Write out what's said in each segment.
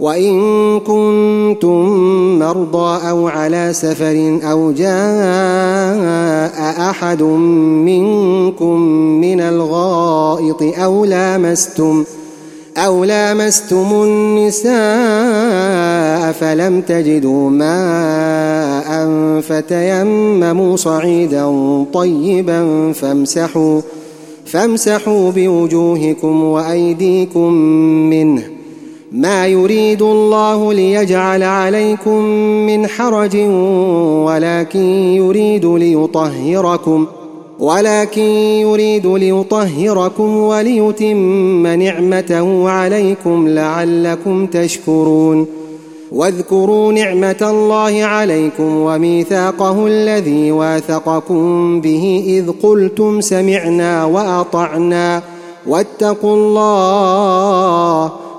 وإن كنتم مرضى أو على سفر أو جاء أحد منكم من الغائط أو لامستم أو لامستم النساء فلم تجدوا ماء فتيمموا صعيدا طيبا فامسحوا فامسحوا بوجوهكم وأيديكم منه ما يريد الله ليجعل عليكم من حرج ولكن يريد ليطهركم ولكن يريد ليطهركم وليتم نعمته عليكم لعلكم تشكرون. واذكروا نعمة الله عليكم وميثاقه الذي واثقكم به إذ قلتم سمعنا وأطعنا واتقوا الله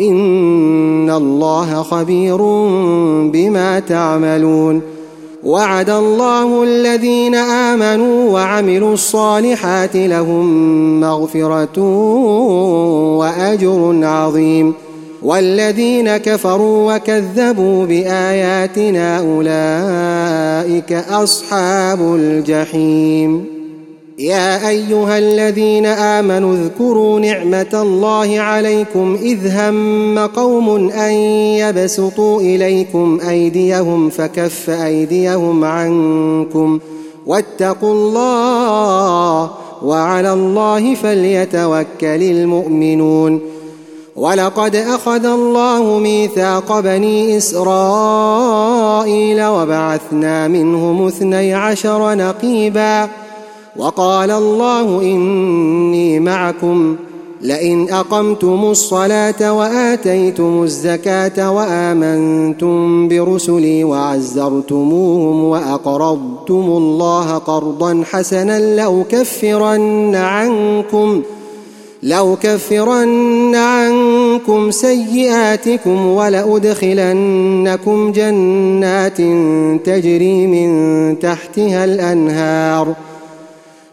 إن الله خبير بما تعملون وعد الله الذين آمنوا وعملوا الصالحات لهم مغفرة وأجر عظيم والذين كفروا وكذبوا بآياتنا أولئك أصحاب الجحيم يا أيها الذين آمنوا اذكروا نعمة الله عليكم إذ هم قوم أن يبسطوا إليكم أيديهم فكف أيديهم عنكم واتقوا الله وعلى الله فليتوكل المؤمنون ولقد أخذ الله ميثاق بني إسرائيل وبعثنا منهم اثني عشر نقيبا وقال الله إني معكم لئن أقمتم الصلاة وآتيتم الزكاة وآمنتم برسلي وعزرتموهم وأقرضتم الله قرضا حسنا لأكفرن عنكم لو كفرن عنكم سيئاتكم ولأدخلنكم جنات تجري من تحتها الأنهار ۖ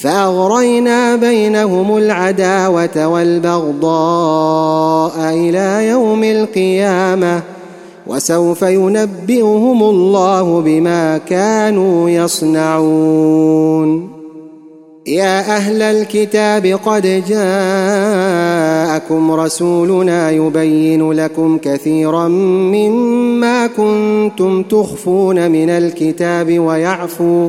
فأغرينا بينهم العداوة والبغضاء إلى يوم القيامة وسوف ينبئهم الله بما كانوا يصنعون. يا أهل الكتاب قد جاءكم رسولنا يبين لكم كثيرا مما كنتم تخفون من الكتاب ويعفو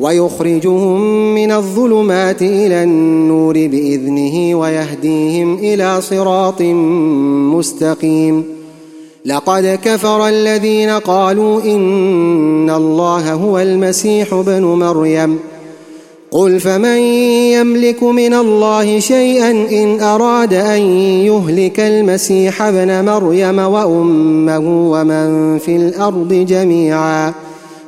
ويخرجهم من الظلمات إلى النور بإذنه ويهديهم إلى صراط مستقيم. لقد كفر الذين قالوا إن الله هو المسيح ابن مريم. قل فمن يملك من الله شيئا إن أراد أن يهلك المسيح ابن مريم وأمه ومن في الأرض جميعا.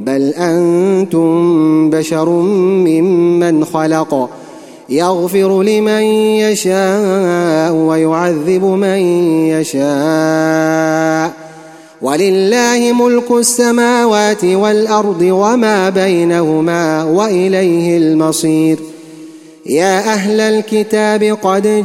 بل أنتم بشر ممن خلق. يغفر لمن يشاء ويعذب من يشاء. ولله ملك السماوات والأرض وما بينهما وإليه المصير. يا أهل الكتاب قد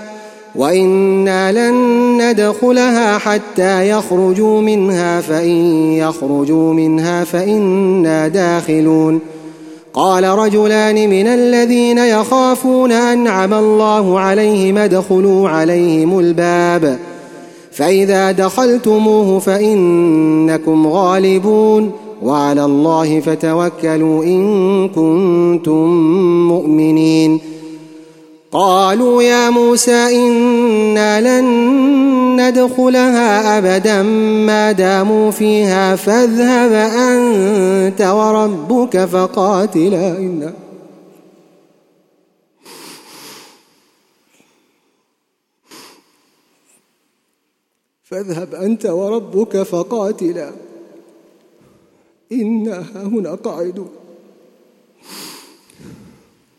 وأنا لن ندخلها حتى يخرجوا منها فان يخرجوا منها فانا داخلون. قال رجلان من الذين يخافون انعم الله عليهم ادخلوا عليهم الباب. فاذا دخلتموه فانكم غالبون. وعلى الله فتوكلوا ان كنتم مؤمنين. قالوا يا موسى إنا لن ندخلها أبدا ما داموا فيها فاذهب أنت وربك فقاتلا إنا فاذهب أنت وربك فقاتلا إنا هنا قاعدون.